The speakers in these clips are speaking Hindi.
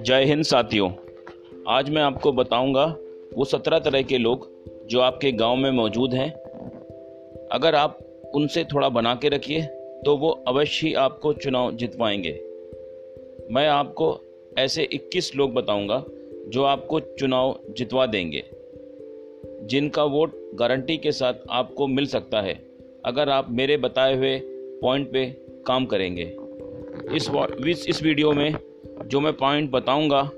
जय हिंद साथियों। आज मैं आपको बताऊँगा वो सत्रह तरह के लोग जो आपके गाँव में मौजूद हैं। अगर आप उनसे थोड़ा बना के रखिए तो वो अवश्य ही आपको चुनाव जितवाएँगे। मैं आपको ऐसे 21 लोग बताऊँगा जो आपको चुनाव जितवा देंगे, जिनका वोट गारंटी के साथ आपको मिल सकता है। अगर आप मेरे बताए हुए पॉइंट पे काम करेंगे। इस इस वीडियो में जो मैं पॉइंट बताऊँगा,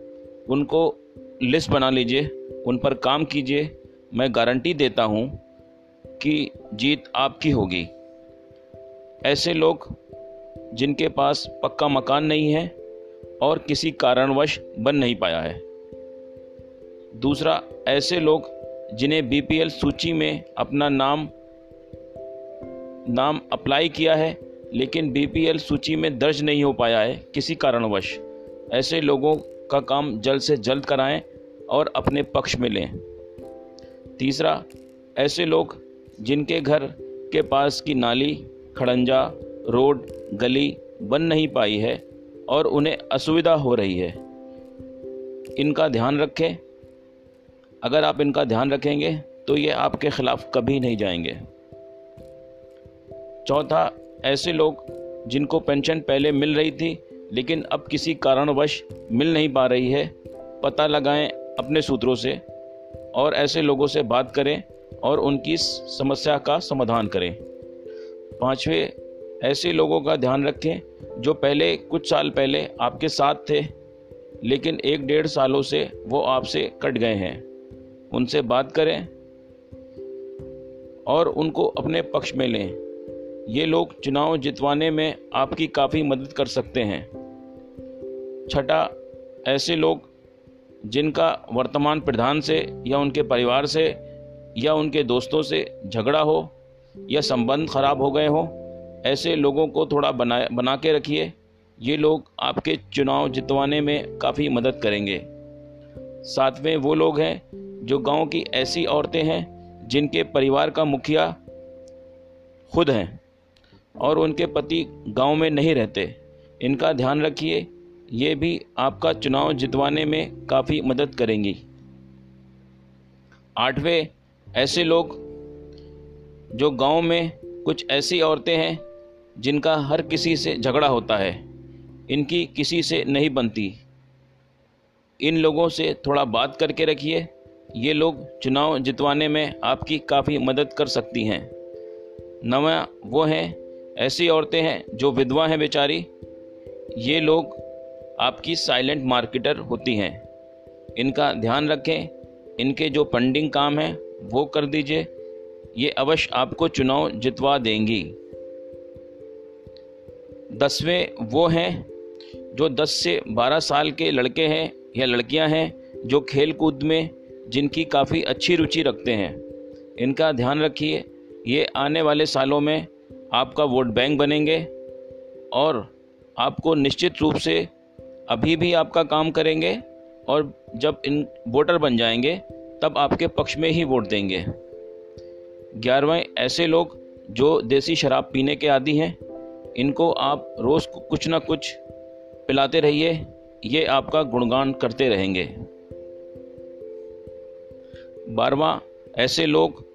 उनको लिस्ट बना लीजिए, उन पर काम कीजिए। मैं गारंटी देता हूँ कि जीत आपकी होगी। ऐसे लोग जिनके पास पक्का मकान नहीं है और किसी कारणवश बन नहीं पाया है। दूसरा, ऐसे लोग जिन्हें बीपीएल सूची में अपना नाम नाम अप्लाई किया है, लेकिन बीपीएल सूची में दर्ज नहीं हो पाया है किसी कारणवश। ऐसे लोगों का काम जल्द से जल्द कराएँ और अपने पक्ष में लें। तीसरा, ऐसे लोग जिनके घर के पास की नाली, खड़ंजा, रोड, गली बन नहीं पाई है और उन्हें असुविधा हो रही है। इनका ध्यान रखें। अगर आप इनका ध्यान रखेंगे तो ये आपके खिलाफ कभी नहीं जाएँगे। चौथा, ऐसे लोग जिनको पेंशन पहले मिल रही थी, लेकिन अब किसी कारणवश मिल नहीं पा रही है, पता लगाएँ अपने सूत्रों से और ऐसे लोगों से बात करें और उनकी समस्या का समाधान करें। पाँचवें, ऐसे लोगों का ध्यान रखें जो पहले, कुछ साल पहले आपके साथ थे, लेकिन एक डेढ़ सालों से वो आपसे कट गए हैं। उनसे बात करें और उनको अपने पक्ष में लें। ये लोग चुनाव जितवाने में आपकी काफ़ी मदद कर सकते हैं। छठा, ऐसे लोग जिनका वर्तमान प्रधान से या उनके परिवार से या उनके दोस्तों से झगड़ा हो या संबंध खराब हो गए हो, ऐसे लोगों को थोड़ा बना बना के रखिए। ये लोग आपके चुनाव जितवाने में काफ़ी मदद करेंगे। सातवें वो लोग हैं जो गाँव की ऐसी औरतें हैं जिनके परिवार का मुखिया खुद हैं। और उनके पति गाँव में नहीं रहते। इनका ध्यान रखिए, ये भी आपका चुनाव जितवाने में काफ़ी मदद करेंगी। आठवें, ऐसे लोग जो गाँव में कुछ ऐसी औरतें हैं जिनका हर किसी से झगड़ा होता है। इनकी किसी से नहीं बनती। इन लोगों से थोड़ा बात करके रखिए। ये लोग चुनाव जितवाने में आपकी काफ़ी मदद कर सकती हैं। नवा वो हैं ऐसी औरतें हैं जो विधवा हैं बेचारी। ये लोग आपकी साइलेंट मार्केटर होती हैं। इनका ध्यान रखें, इनके जो फंडिंग काम है, वो कर दीजिए। ये अवश्य आपको चुनाव जितवा देंगी। दसवें वो हैं जो 10 से 12 साल के लड़के हैं या लड़कियाँ हैं, जो खेल कूद में जिनकी काफ़ी अच्छी रुचि रखते हैं। इनका ध्यान रखिए, ये आने वाले सालों में आपका वोट बैंक बनेंगे और आपको निश्चित रूप से अभी भी आपका काम करेंगे और जब इन वोटर बन जाएँगे, तब आपके पक्ष में ही वोट देंगे। ग्यारहवें ऐसे लोग जो देसी शराब पीने के आदि हैं, इनको आप रोज़ कुछ ना कुछ पिलाते रहिए, ये आपका गुणगान करते रहेंगे। बारवा ऐसे लोग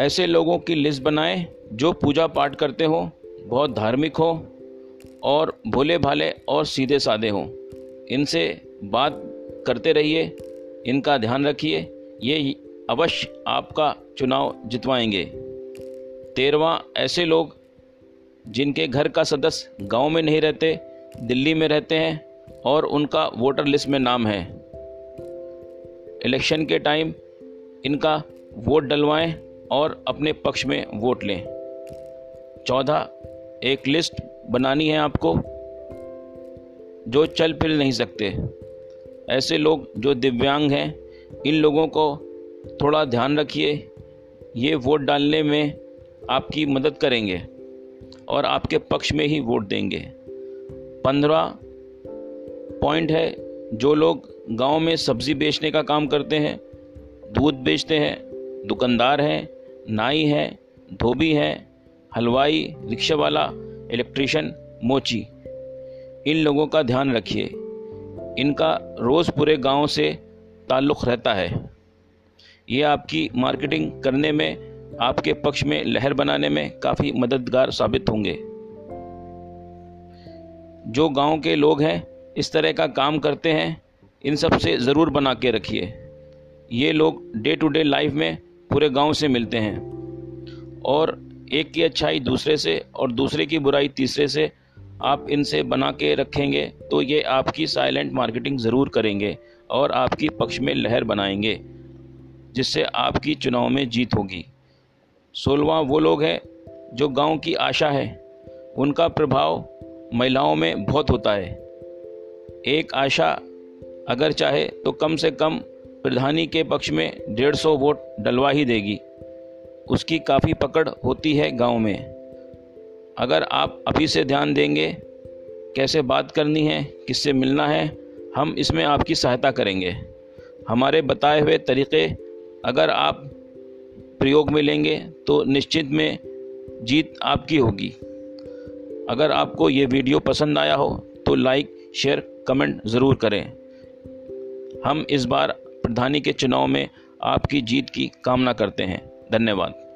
ऐसे लोगों की लिस्ट बनाएँ जो पूजा पाठ करते हो, बहुत धार्मिक हो और भोले भाले और सीधे साधे हों। इनसे बात करते रहिए, इनका ध्यान रखिए, ये अवश्य आपका चुनाव जितवाएँगे। तेरवा ऐसे लोग जिनके घर का सदस्य गाँव में नहीं रहते, दिल्ली में रहते हैं और उनका वोटर लिस्ट में नाम है। इलेक्शन के टाइम इनका वोट डलवाएँ और अपने पक्ष में वोट लें। चौदह, एक लिस्ट बनानी है आपको, जो चल फिर नहीं सकते। ऐसे लोग जो दिव्यांग हैं, इन लोगों को थोड़ा ध्यान रखिए। ये वोट डालने में आपकी मदद करेंगे और आपके पक्ष में ही वोट देंगे। पंद्रह पॉइंट है, जो लोग गाँव में सब्ज़ी बेचने का काम करते हैं, दूध बेचते हैं, दुकानदार हैं नाई है, धोबी हैं, हलवाई रिक्शा वाला इलेक्ट्रिशियन, मोची। इन लोगों का ध्यान रखिए। इनका रोज़ पूरे गाँव से ताल्लुक़ रहता है। ये आपकी मार्केटिंग करने में, आपके पक्ष में, लहर बनाने में काफ़ी मददगार साबित होंगे। जो गाँव के लोग हैं, इस तरह का काम करते हैं, इन सबसे ज़रूर बना के रखिए। ये लोग डे टू डे लाइफ में पूरे गाँव से मिलते हैं। और एक की अच्छाई दूसरे से और दूसरे की बुराई तीसरे से आप इनसे बना के रखेंगे तो ये आपकी साइलेंट मार्केटिंग ज़रूर करेंगे और आपकी पक्ष में लहर बनाएँगे, जिससे आपकी चुनाव में जीत होगी। सोलवा वो लोग हैं जो गाँव की आशा है। उनका प्रभाव महिलाओं में बहुत होता है। एक आशा अगर चाहे तो कम से कम प्रधानी के पक्ष में डेढ़ सौ वोट डलवा ही देगी। उसकी काफ़ी पकड़ होती है गाँव में। अगर आप अभी से ध्यान देंगे, कैसे बात करनी है, किससे मिलना है, हम इसमें आपकी सहायता करेंगे। हमारे बताए हुए तरीक़े, अगर आप प्रयोग में लेंगे तो निश्चित में जीत आपकी होगी। अगर आपको ये वीडियो पसंद आया हो तो लाइक, शेयर, कमेंट ज़रूर करें। हम इस बार प्रधानी के चुनाव में आपकी जीत की कामना करते हैं। धन्यवाद।